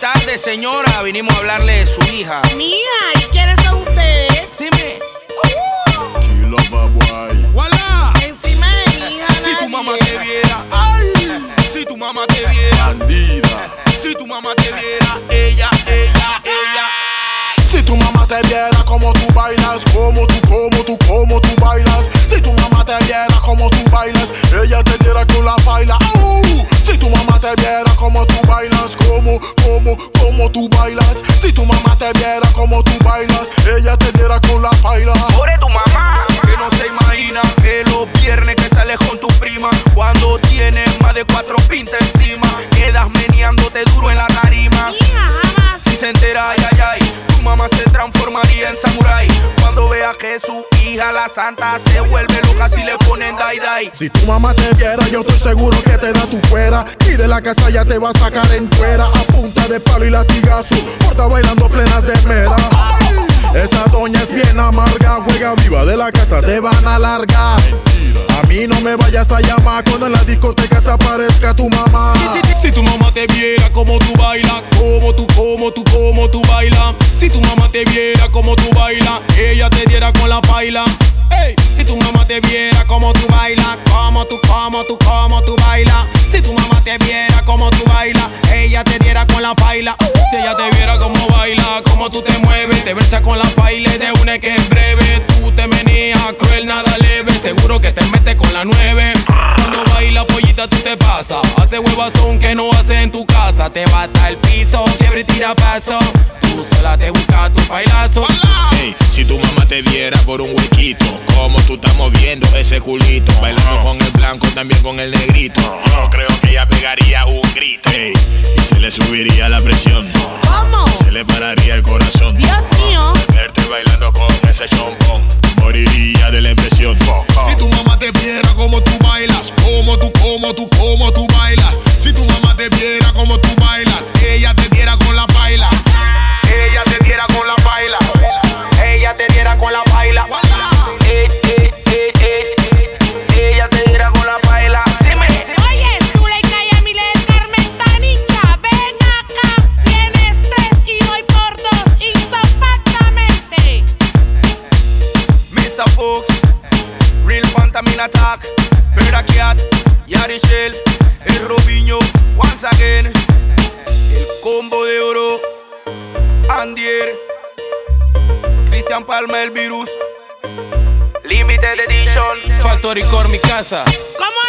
tardes, señora. Vinimos a hablarle de su hija. Mía, ¿y quiénes son ustedes? Sí, me. Killer boy. ¡Voilà! Encima de mi hija. Si tu mamá te viera, ay. Si tu mamá te viera, Bandida. si tu mamá te viera, ella, ella, ella. Si tu mamá te viera como tú bailas, como tú, como tú, como tú bailas. Si tu mamá te viera como tú bailas, ella te diera con la baila. Como, como, como tú bailas. Si tu mamá te viera como tú bailas, ella te diera con la baila. Pobre tu mamá, que no se imagina que los viernes que sales con tu prima, cuando tienes más de cuatro pintas encima, quedas meneándote duro en la tarima. Si se entera, ay, ay, ay, tu mamá se transformaría en samurái. Cuando vea que su hija, la santa, se vuelve loca si le ponen dai dai. Si tu mamá te viera, yo estoy seguro que te da tu fuera. De la casa ya te va a sacar en cuera. A punta de palo y latigazo. Porta bailando plenas de mera. Esa doña es bien amarga. Juega viva de la casa, te van a largar. A mí no me vayas a llamar cuando en la discoteca se aparezca tu mamá. Si tu mamá te viera como tú bailas, como tú, como tú, como tú bailas. Si tu mamá te viera como tú bailas, ella te diera con la paila. Ey, si tu te viera como tú bailas, como tú, como tú, como tú bailas. Si tu mamá te viera como tú bailas, ella te diera con la paila. Si ella te viera como baila, como tú te mueves, te brecha con la paila de una que es breve. Tú te meneas, cruel, nada leve. Seguro que te metes con la nueve. Cuando baila pollita tú te pasas. Hace huevazón que no hace en tu casa. Te bata el piso, quiebre y tira paso. Tú sola te buscas tu bailazo. Si tu mamá te viera por un huequito, como tú estás moviendo ese culito, bailando con el blanco, también con el negrito. Yo creo que ella pegaría un grito. Y se le subiría la presión, Attack, Berta Cat, Yarishel, el Robinho, once again, el combo de oro, Andier, Christian Palma, el virus, Limited Edition. Factory Core, mi casa. ¿Cómo